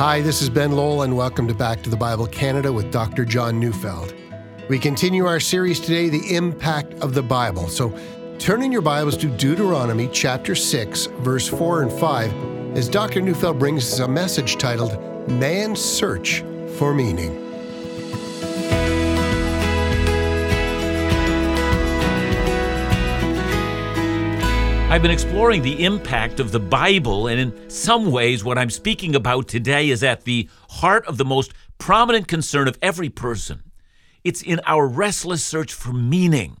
Hi, this is Ben Lowell, and welcome to Back to the Bible Canada with Dr. John Neufeld. We continue our series today, The Impact of the Bible. So turn in your Bibles to Deuteronomy chapter 6, verse 4 and 5, as Dr. Neufeld brings us a message titled Man's Search for Meaning. I've been exploring the impact of the Bible, and in some ways, what I'm speaking about today is at the heart of the most prominent concern of every person. It's in our restless search for meaning.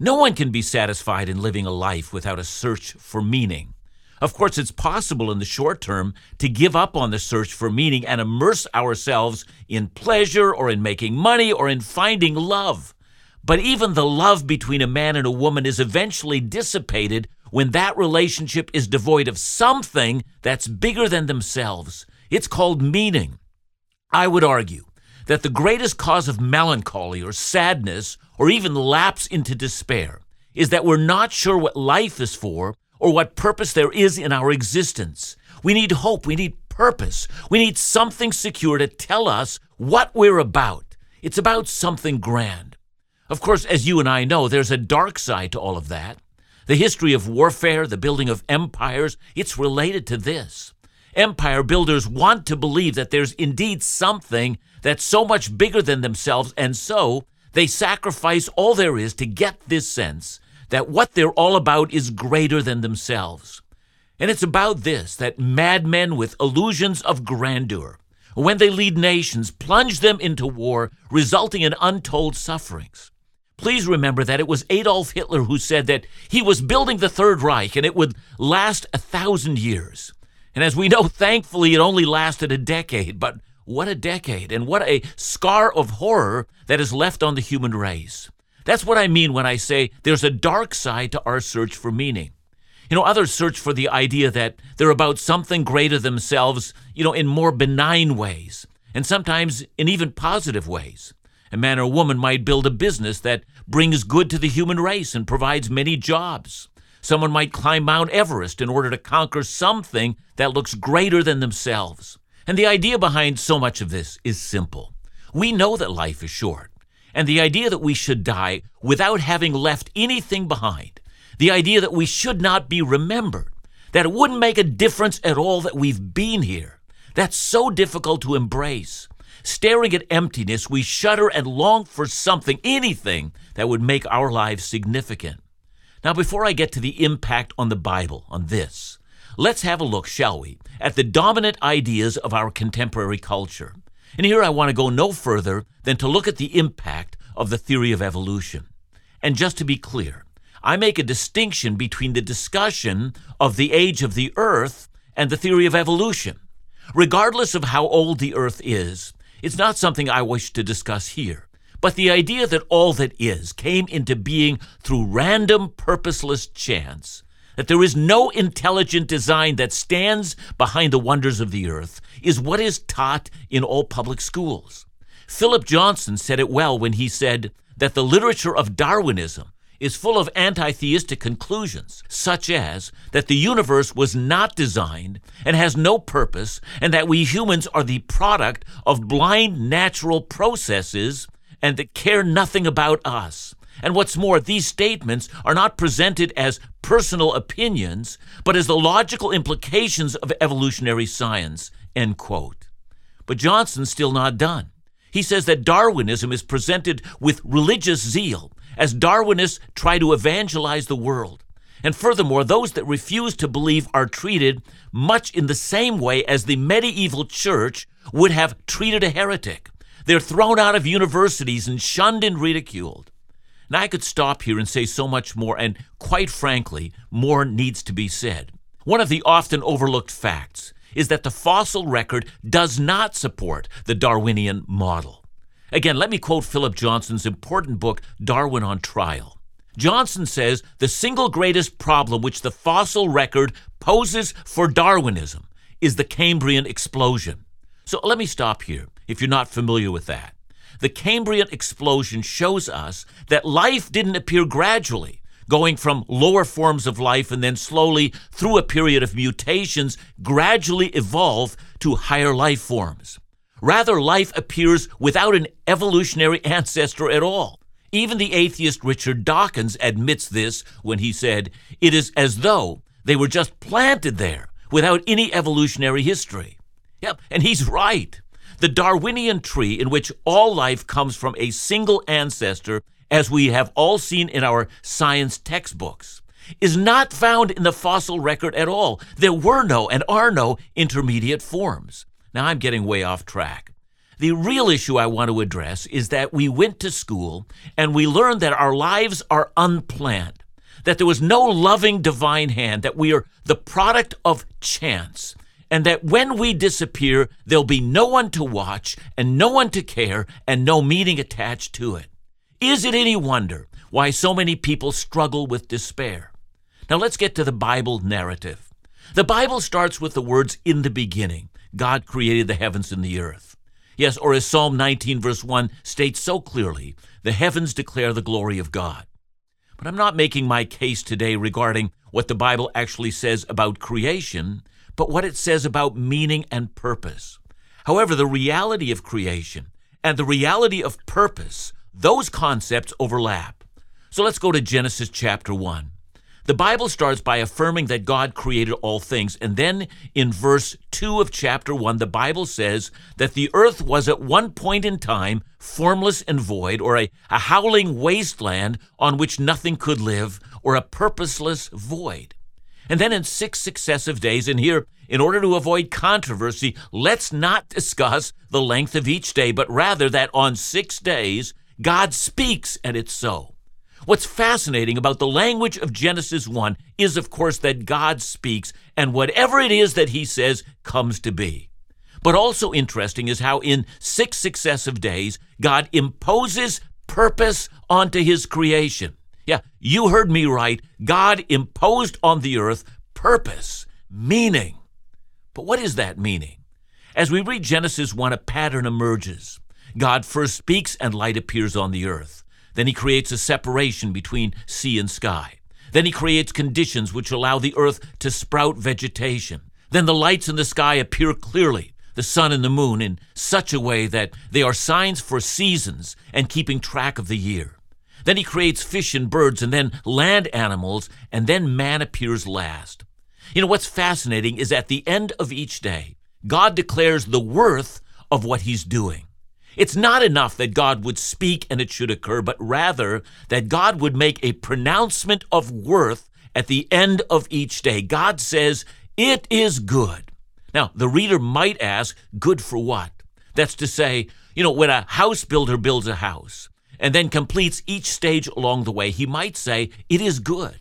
No one can be satisfied in living a life without a search for meaning. Of course, it's possible in the short term to give up on the search for meaning and immerse ourselves in pleasure or in making money or in finding love. But even the love between a man and a woman is eventually dissipated when that relationship is devoid of something that's bigger than themselves. It's called meaning. I would argue that the greatest cause of melancholy or sadness or even lapse into despair is that we're not sure what life is for or what purpose there is in our existence. We need hope. We need purpose. We need something secure to tell us what we're about. It's about something grand. Of course, as you and I know, there's a dark side to all of that. The history of warfare, the building of empires, it's related to this. Empire builders want to believe that there's indeed something that's so much bigger than themselves, and so they sacrifice all there is to get this sense that what they're all about is greater than themselves. And it's about this that madmen with illusions of grandeur, when they lead nations, plunge them into war, resulting in untold sufferings. Please remember that it was Adolf Hitler who said that he was building the Third Reich and it would last a thousand years. And as we know, thankfully, it only lasted a decade. But what a decade, and what a scar of horror that is left on the human race. That's what I mean when I say there's a dark side to our search for meaning. You know, others search for the idea that they're about something greater themselves, you know, in more benign ways, and sometimes in even positive ways. A man or woman might build a business that brings good to the human race and provides many jobs. Someone might climb Mount Everest in order to conquer something that looks greater than themselves. And the idea behind so much of this is simple. We know that life is short, and the idea that we should die without having left anything behind, the idea that we should not be remembered, that it wouldn't make a difference at all that we've been here, that's so difficult to embrace. Staring at emptiness, we shudder and long for something, anything that would make our lives significant. Now, before I get to the impact on the Bible on this, let's have a look, shall we, at the dominant ideas of our contemporary culture. And here I want to go no further than to look at the impact of the theory of evolution. And just to be clear, I make a distinction between the discussion of the age of the earth and the theory of evolution. Regardless of how old the earth is, it's not something I wish to discuss here, but the idea that all that is came into being through random, purposeless chance, that there is no intelligent design that stands behind the wonders of the earth, is what is taught in all public schools. Philip Johnson said it well when he said that the literature of Darwinism is full of anti theistic conclusions, such as that the universe was not designed and has no purpose, and that we humans are the product of blind natural processes and that care nothing about us. And what's more, these statements are not presented as personal opinions, but as the logical implications of evolutionary science. End quote. But Johnson's still not done. He says that Darwinism is presented with religious zeal as Darwinists try to evangelize the world. And furthermore, those that refuse to believe are treated much in the same way as the medieval church would have treated a heretic. They're thrown out of universities and shunned and ridiculed. Now, I could stop here and say so much more, and quite frankly, more needs to be said. One of the often overlooked facts is that the fossil record does not support the Darwinian model. Again, let me quote Philip Johnson's important book, Darwin on Trial. Johnson says the single greatest problem which the fossil record poses for Darwinism is the Cambrian explosion. So let me stop here if you're not familiar with that. The Cambrian explosion shows us that life didn't appear gradually, going from lower forms of life and then slowly, through a period of mutations, gradually evolve to higher life forms. Rather, life appears without an evolutionary ancestor at all. Even the atheist Richard Dawkins admits this when he said, It is as though they were just planted there without any evolutionary history. Yep, and he's right. The Darwinian tree, in which all life comes from a single ancestor, as we have all seen in our science textbooks, is not found in the fossil record at all. There were no and are no intermediate forms. Now I'm getting way off track. The real issue I want to address is that we went to school and we learned that our lives are unplanned, that there was no loving divine hand, that we are the product of chance, and that when we disappear, there'll be no one to watch and no one to care and no meaning attached to it. Is it any wonder why so many people struggle with despair? Now let's get to the Bible narrative. The Bible starts with the words, in the beginning, God created the heavens and the earth. Yes, or as Psalm 19, verse 1 states so clearly, the heavens declare the glory of God. But I'm not making my case today regarding what the Bible actually says about creation, but what it says about meaning and purpose. However, the reality of creation and the reality of purpose, those concepts overlap. So let's go to Genesis chapter 1. The Bible starts by affirming that God created all things. And then in verse 2 of chapter 1, the Bible says that the earth was at one point in time formless and void, or a, a howling wasteland on which nothing could live, or a purposeless void. And then in six successive days, and here, in order to avoid controversy, let's not discuss the length of each day, but rather that on six days, God speaks, and it's so. What's fascinating about the language of Genesis 1 is, of course, that God speaks, and whatever it is that he says comes to be. But also interesting is how in six successive days, God imposes purpose onto his creation. Yeah, you heard me right. God imposed on the earth purpose, meaning. But what is that meaning? As we read Genesis 1, a pattern emerges. God first speaks and light appears on the earth. Then he creates a separation between sea and sky. Then he creates conditions which allow the earth to sprout vegetation. Then the lights in the sky appear clearly, the sun and the moon, in such a way that they are signs for seasons and keeping track of the year. Then he creates fish and birds, and then land animals, and then man appears last. You know, what's fascinating is at the end of each day, God declares the worth of what he's doing. It's not enough that God would speak and it should occur, but rather that God would make a pronouncement of worth at the end of each day. God says, It is good. Now, the reader might ask, Good for what? That's to say, you know, when a house builder builds a house, and then completes each stage along the way, he might say, It is good.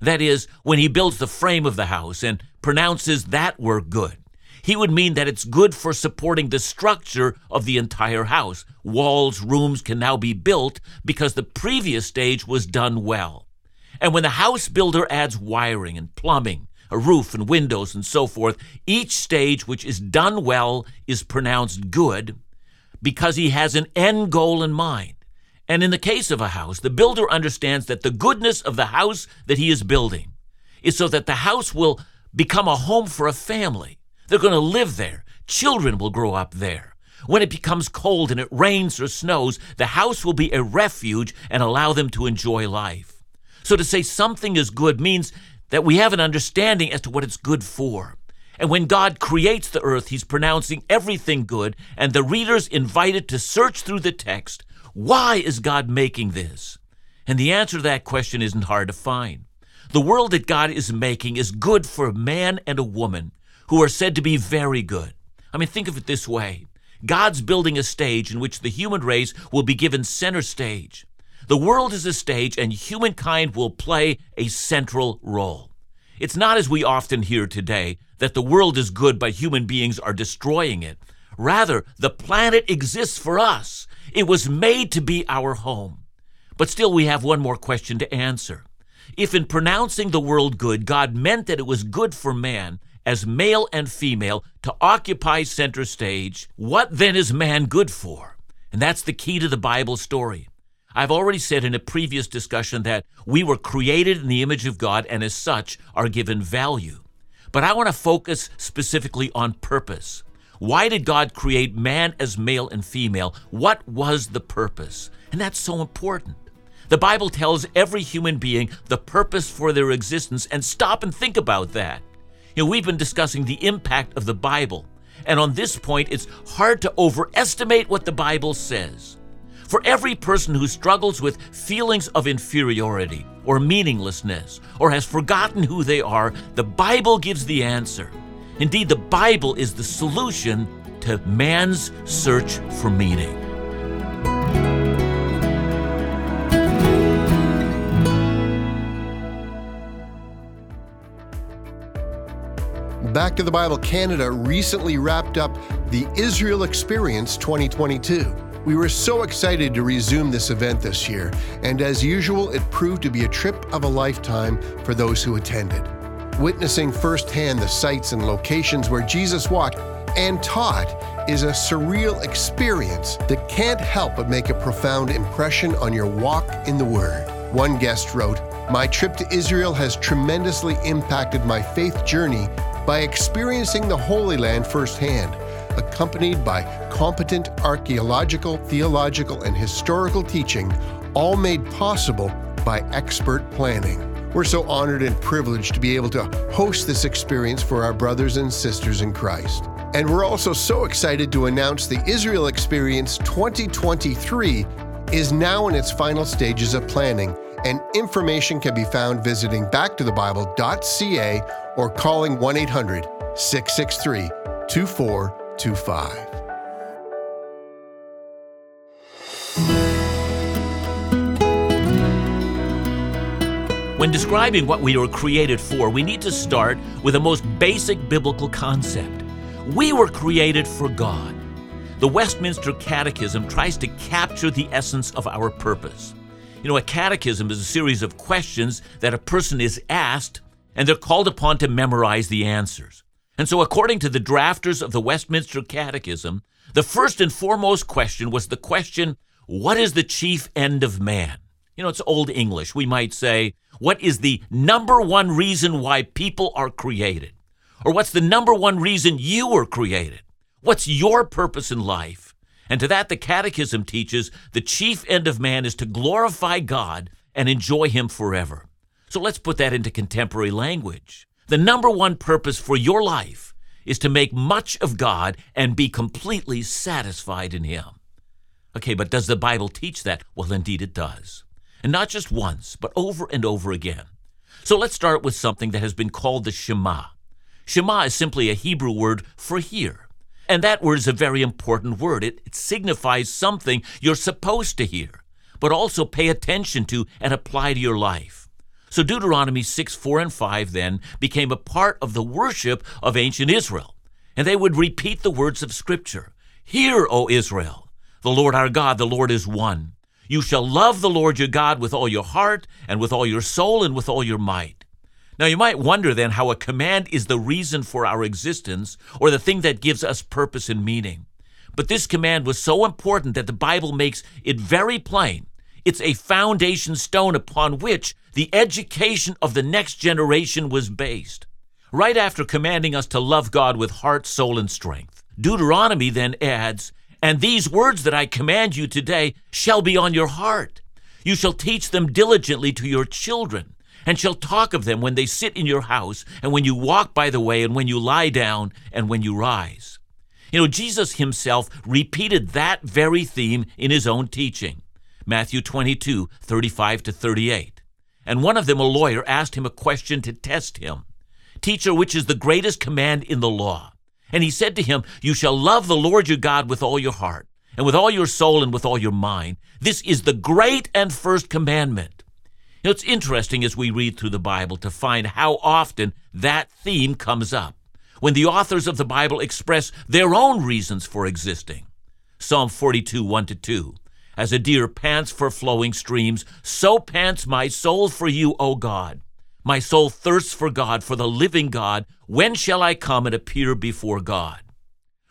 That is, when he builds the frame of the house and pronounces that work good, he would mean that it's good for supporting the structure of the entire house. Walls, rooms can now be built because the previous stage was done well. And when the house builder adds wiring and plumbing, a roof and windows and so forth, each stage which is done well is pronounced good because he has an end goal in mind. And in the case of a house, the builder understands that the goodness of the house that he is building is so that the house will become a home for a family. They're going to live there. Children will grow up there. When it becomes cold and it rains or snows, the house will be a refuge and allow them to enjoy life. So to say something is good means that we have an understanding as to what it's good for. And when God creates the earth, He's pronouncing everything good, and the reader's invited to search through the text why is God making this? And the answer to that question isn't hard to find. The world that God is making is good for a man and a woman who are said to be very good. I mean, think of it this way God's building a stage in which the human race will be given center stage. The world is a stage, and humankind will play a central role. It's not as we often hear today that the world is good, but human beings are destroying it. Rather, the planet exists for us. It was made to be our home. But still, we have one more question to answer. If in pronouncing the world good, God meant that it was good for man, as male and female, to occupy center stage, what then is man good for? And that's the key to the Bible story. I've already said in a previous discussion that we were created in the image of God and as such are given value. But I want to focus specifically on purpose. Why did God create man as male and female? What was the purpose? And that's so important. The Bible tells every human being the purpose for their existence, and stop and think about that. You know, we've been discussing the impact of the Bible, and on this point, it's hard to overestimate what the Bible says. For every person who struggles with feelings of inferiority or meaninglessness or has forgotten who they are, the Bible gives the answer. Indeed, the Bible is the solution to man's search for meaning. Back to the Bible Canada recently wrapped up the Israel Experience 2022. We were so excited to resume this event this year, and as usual, it proved to be a trip of a lifetime for those who attended. Witnessing firsthand the sites and locations where Jesus walked and taught is a surreal experience that can't help but make a profound impression on your walk in the Word. One guest wrote, My trip to Israel has tremendously impacted my faith journey by experiencing the Holy Land firsthand accompanied by competent archaeological, theological, and historical teaching, all made possible by expert planning. We're so honored and privileged to be able to host this experience for our brothers and sisters in Christ. And we're also so excited to announce the Israel Experience 2023 is now in its final stages of planning, and information can be found visiting backtothebible.ca or calling 1 800 663 24 25. When describing what we were created for, we need to start with the most basic biblical concept. We were created for God. The Westminster Catechism tries to capture the essence of our purpose. You know, a catechism is a series of questions that a person is asked, and they're called upon to memorize the answers. And so, according to the drafters of the Westminster Catechism, the first and foremost question was the question, What is the chief end of man? You know, it's Old English. We might say, What is the number one reason why people are created? Or what's the number one reason you were created? What's your purpose in life? And to that, the Catechism teaches the chief end of man is to glorify God and enjoy Him forever. So let's put that into contemporary language. The number one purpose for your life is to make much of God and be completely satisfied in Him. Okay, but does the Bible teach that? Well, indeed it does. And not just once, but over and over again. So let's start with something that has been called the Shema. Shema is simply a Hebrew word for hear. And that word is a very important word. It, it signifies something you're supposed to hear, but also pay attention to and apply to your life. So Deuteronomy 6, 4, and 5 then became a part of the worship of ancient Israel. And they would repeat the words of Scripture Hear, O Israel, the Lord our God, the Lord is one. You shall love the Lord your God with all your heart, and with all your soul, and with all your might. Now, you might wonder then how a command is the reason for our existence, or the thing that gives us purpose and meaning. But this command was so important that the Bible makes it very plain it's a foundation stone upon which the education of the next generation was based. Right after commanding us to love God with heart, soul, and strength, Deuteronomy then adds, And these words that I command you today shall be on your heart. You shall teach them diligently to your children, and shall talk of them when they sit in your house, and when you walk by the way, and when you lie down, and when you rise. You know, Jesus himself repeated that very theme in his own teaching. Matthew 22, 35 to 38. And one of them, a lawyer, asked him a question to test him Teacher, which is the greatest command in the law? And he said to him, You shall love the Lord your God with all your heart, and with all your soul, and with all your mind. This is the great and first commandment. Know, it's interesting as we read through the Bible to find how often that theme comes up when the authors of the Bible express their own reasons for existing. Psalm 42, 1 to 2. As a deer pants for flowing streams, so pants my soul for you, O God. My soul thirsts for God, for the living God. When shall I come and appear before God?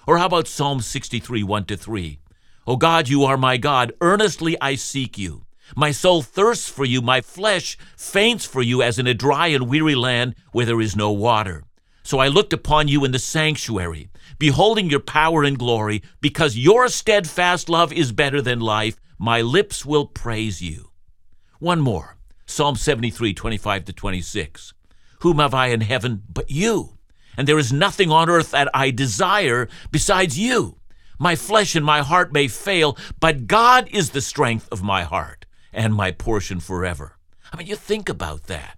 Or how about Psalm 63, 1 to 3? O God, you are my God. Earnestly I seek you. My soul thirsts for you, my flesh faints for you, as in a dry and weary land where there is no water. So I looked upon you in the sanctuary, beholding your power and glory, because your steadfast love is better than life. My lips will praise you. One more Psalm 73, 25 to 26. Whom have I in heaven but you? And there is nothing on earth that I desire besides you. My flesh and my heart may fail, but God is the strength of my heart and my portion forever. I mean, you think about that.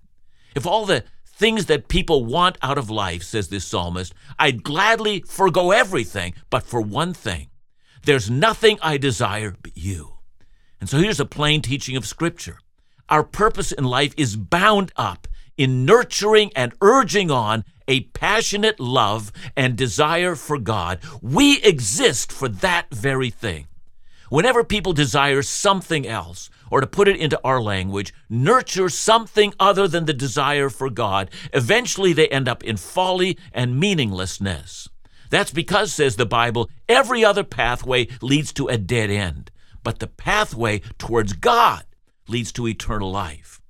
If all the things that people want out of life, says this psalmist, I'd gladly forego everything, but for one thing, there's nothing I desire but you. And so here's a plain teaching of Scripture. Our purpose in life is bound up in nurturing and urging on a passionate love and desire for God. We exist for that very thing. Whenever people desire something else, or to put it into our language, nurture something other than the desire for God, eventually they end up in folly and meaninglessness. That's because, says the Bible, every other pathway leads to a dead end, but the pathway towards God leads to eternal life.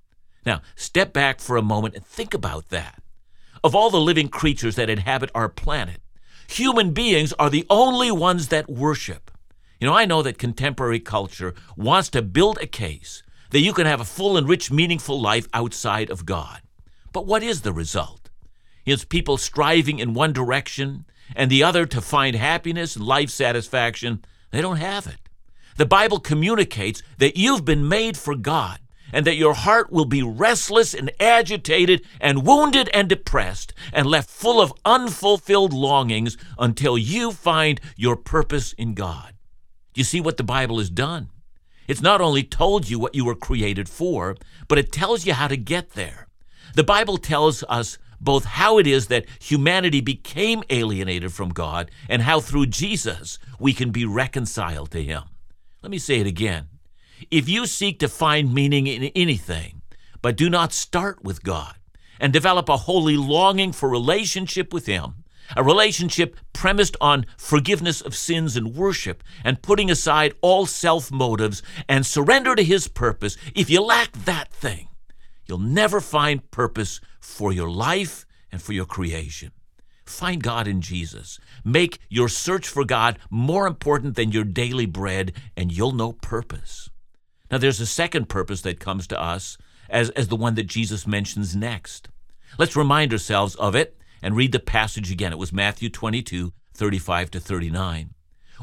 Now, step back for a moment and think about that. Of all the living creatures that inhabit our planet, human beings are the only ones that worship. You know, I know that contemporary culture wants to build a case that you can have a full and rich, meaningful life outside of God. But what is the result? It's people striving in one direction and the other to find happiness and life satisfaction. They don't have it. The Bible communicates that you've been made for God and that your heart will be restless and agitated and wounded and depressed and left full of unfulfilled longings until you find your purpose in God. You see what the Bible has done? It's not only told you what you were created for, but it tells you how to get there. The Bible tells us both how it is that humanity became alienated from God and how through Jesus we can be reconciled to Him. Let me say it again. If you seek to find meaning in anything, but do not start with God and develop a holy longing for relationship with Him, a relationship premised on forgiveness of sins and worship and putting aside all self motives and surrender to His purpose, if you lack that thing, you'll never find purpose for your life and for your creation. Find God in Jesus. Make your search for God more important than your daily bread, and you'll know purpose. Now, there's a second purpose that comes to us as, as the one that Jesus mentions next. Let's remind ourselves of it and read the passage again. It was Matthew 22, 35 to 39.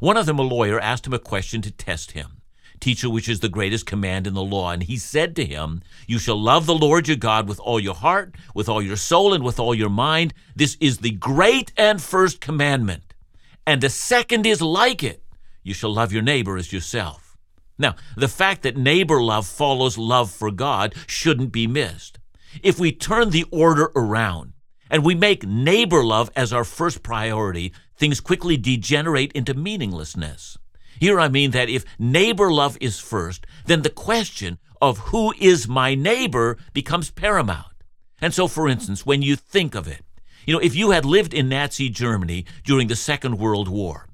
One of them, a lawyer, asked him a question to test him. Teacher, which is the greatest command in the law? And he said to him, You shall love the Lord your God with all your heart, with all your soul, and with all your mind. This is the great and first commandment. And the second is like it you shall love your neighbor as yourself. Now, the fact that neighbor love follows love for God shouldn't be missed. If we turn the order around and we make neighbor love as our first priority, things quickly degenerate into meaninglessness. Here I mean that if neighbor love is first, then the question of who is my neighbor becomes paramount. And so, for instance, when you think of it, you know, if you had lived in Nazi Germany during the Second World War,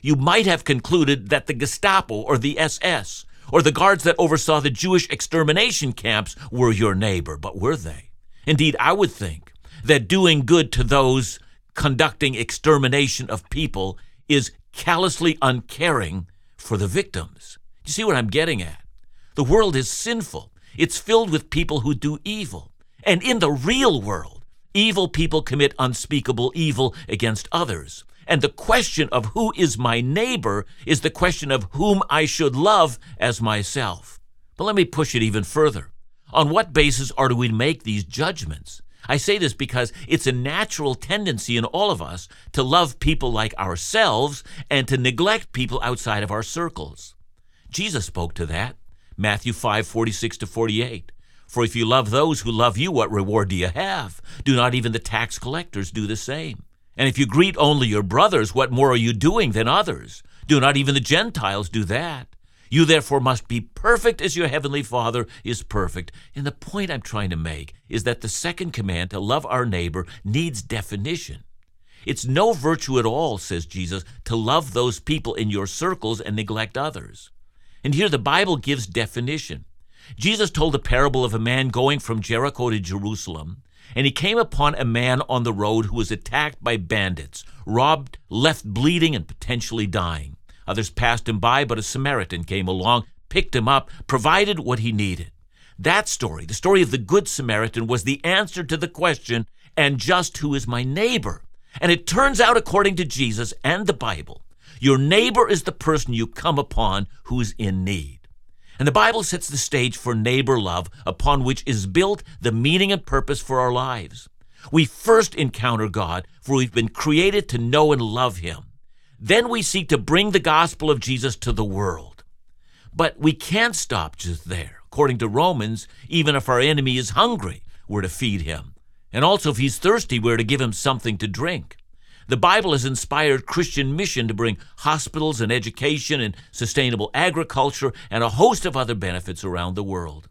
you might have concluded that the Gestapo or the SS or the guards that oversaw the Jewish extermination camps were your neighbor, but were they? Indeed, I would think that doing good to those conducting extermination of people is callously uncaring for the victims. You see what I'm getting at? The world is sinful. It's filled with people who do evil. And in the real world, evil people commit unspeakable evil against others. And the question of who is my neighbor is the question of whom I should love as myself. But let me push it even further. On what basis are we to make these judgments? I say this because it's a natural tendency in all of us to love people like ourselves and to neglect people outside of our circles. Jesus spoke to that. Matthew 5 46 to 48. For if you love those who love you, what reward do you have? Do not even the tax collectors do the same? And if you greet only your brothers, what more are you doing than others? Do not even the Gentiles do that? You therefore must be perfect as your heavenly Father is perfect. And the point I'm trying to make is that the second command to love our neighbor needs definition. It's no virtue at all, says Jesus, to love those people in your circles and neglect others. And here the Bible gives definition. Jesus told a parable of a man going from Jericho to Jerusalem, and he came upon a man on the road who was attacked by bandits, robbed, left bleeding, and potentially dying. Others passed him by, but a Samaritan came along, picked him up, provided what he needed. That story, the story of the Good Samaritan, was the answer to the question, and just who is my neighbor? And it turns out, according to Jesus and the Bible, your neighbor is the person you come upon who's in need. And the Bible sets the stage for neighbor love, upon which is built the meaning and purpose for our lives. We first encounter God, for we've been created to know and love Him. Then we seek to bring the gospel of Jesus to the world. But we can't stop just there. According to Romans, even if our enemy is hungry, we're to feed him. And also, if he's thirsty, we're to give him something to drink. The Bible has inspired Christian mission to bring hospitals and education and sustainable agriculture and a host of other benefits around the world.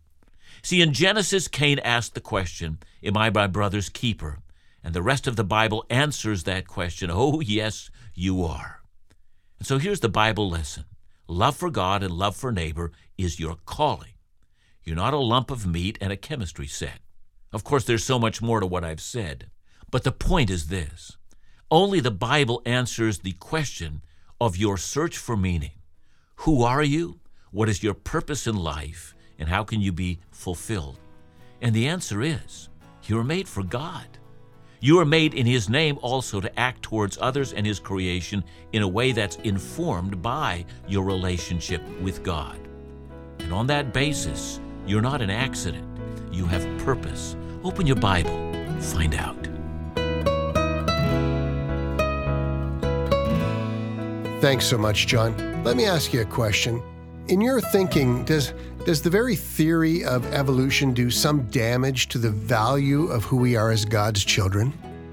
See, in Genesis, Cain asked the question, Am I my brother's keeper? And the rest of the Bible answers that question, Oh, yes, you are. And so here's the Bible lesson love for God and love for neighbor is your calling. You're not a lump of meat and a chemistry set. Of course, there's so much more to what I've said. But the point is this only the Bible answers the question of your search for meaning. Who are you? What is your purpose in life? And how can you be fulfilled? And the answer is you're made for God. You are made in His name also to act towards others and His creation in a way that's informed by your relationship with God. And on that basis, you're not an accident. You have purpose. Open your Bible. Find out. Thanks so much, John. Let me ask you a question. In your thinking, does does the very theory of evolution do some damage to the value of who we are as God's children?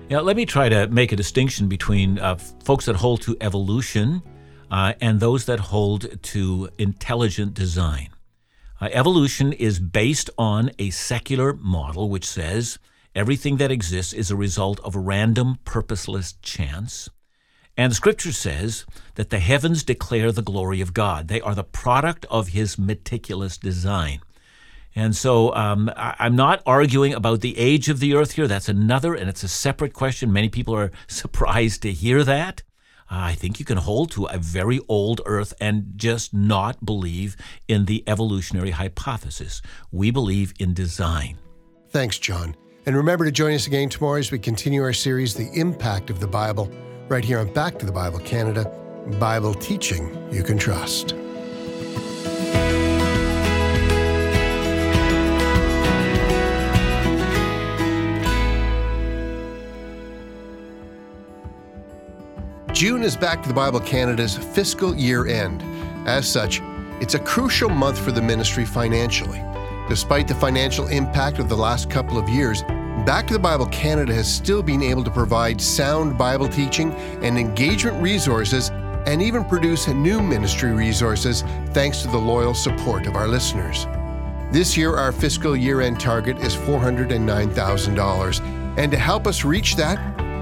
Now, let me try to make a distinction between uh, folks that hold to evolution uh, and those that hold to intelligent design. Uh, evolution is based on a secular model which says everything that exists is a result of random, purposeless chance. And scripture says that the heavens declare the glory of God. They are the product of his meticulous design. And so um, I, I'm not arguing about the age of the earth here. That's another, and it's a separate question. Many people are surprised to hear that. I think you can hold to a very old Earth and just not believe in the evolutionary hypothesis. We believe in design. Thanks, John. And remember to join us again tomorrow as we continue our series, The Impact of the Bible, right here on Back to the Bible Canada Bible teaching you can trust. June is Back to the Bible Canada's fiscal year end. As such, it's a crucial month for the ministry financially. Despite the financial impact of the last couple of years, Back to the Bible Canada has still been able to provide sound Bible teaching and engagement resources and even produce new ministry resources thanks to the loyal support of our listeners. This year, our fiscal year end target is $409,000. And to help us reach that,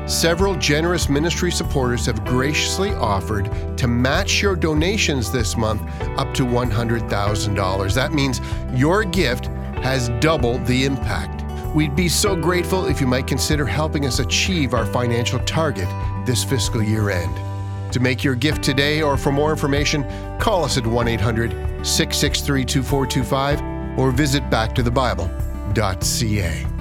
Several generous ministry supporters have graciously offered to match your donations this month up to $100,000. That means your gift has double the impact. We'd be so grateful if you might consider helping us achieve our financial target this fiscal year end. To make your gift today or for more information, call us at 1 800 663 2425 or visit backtothebible.ca.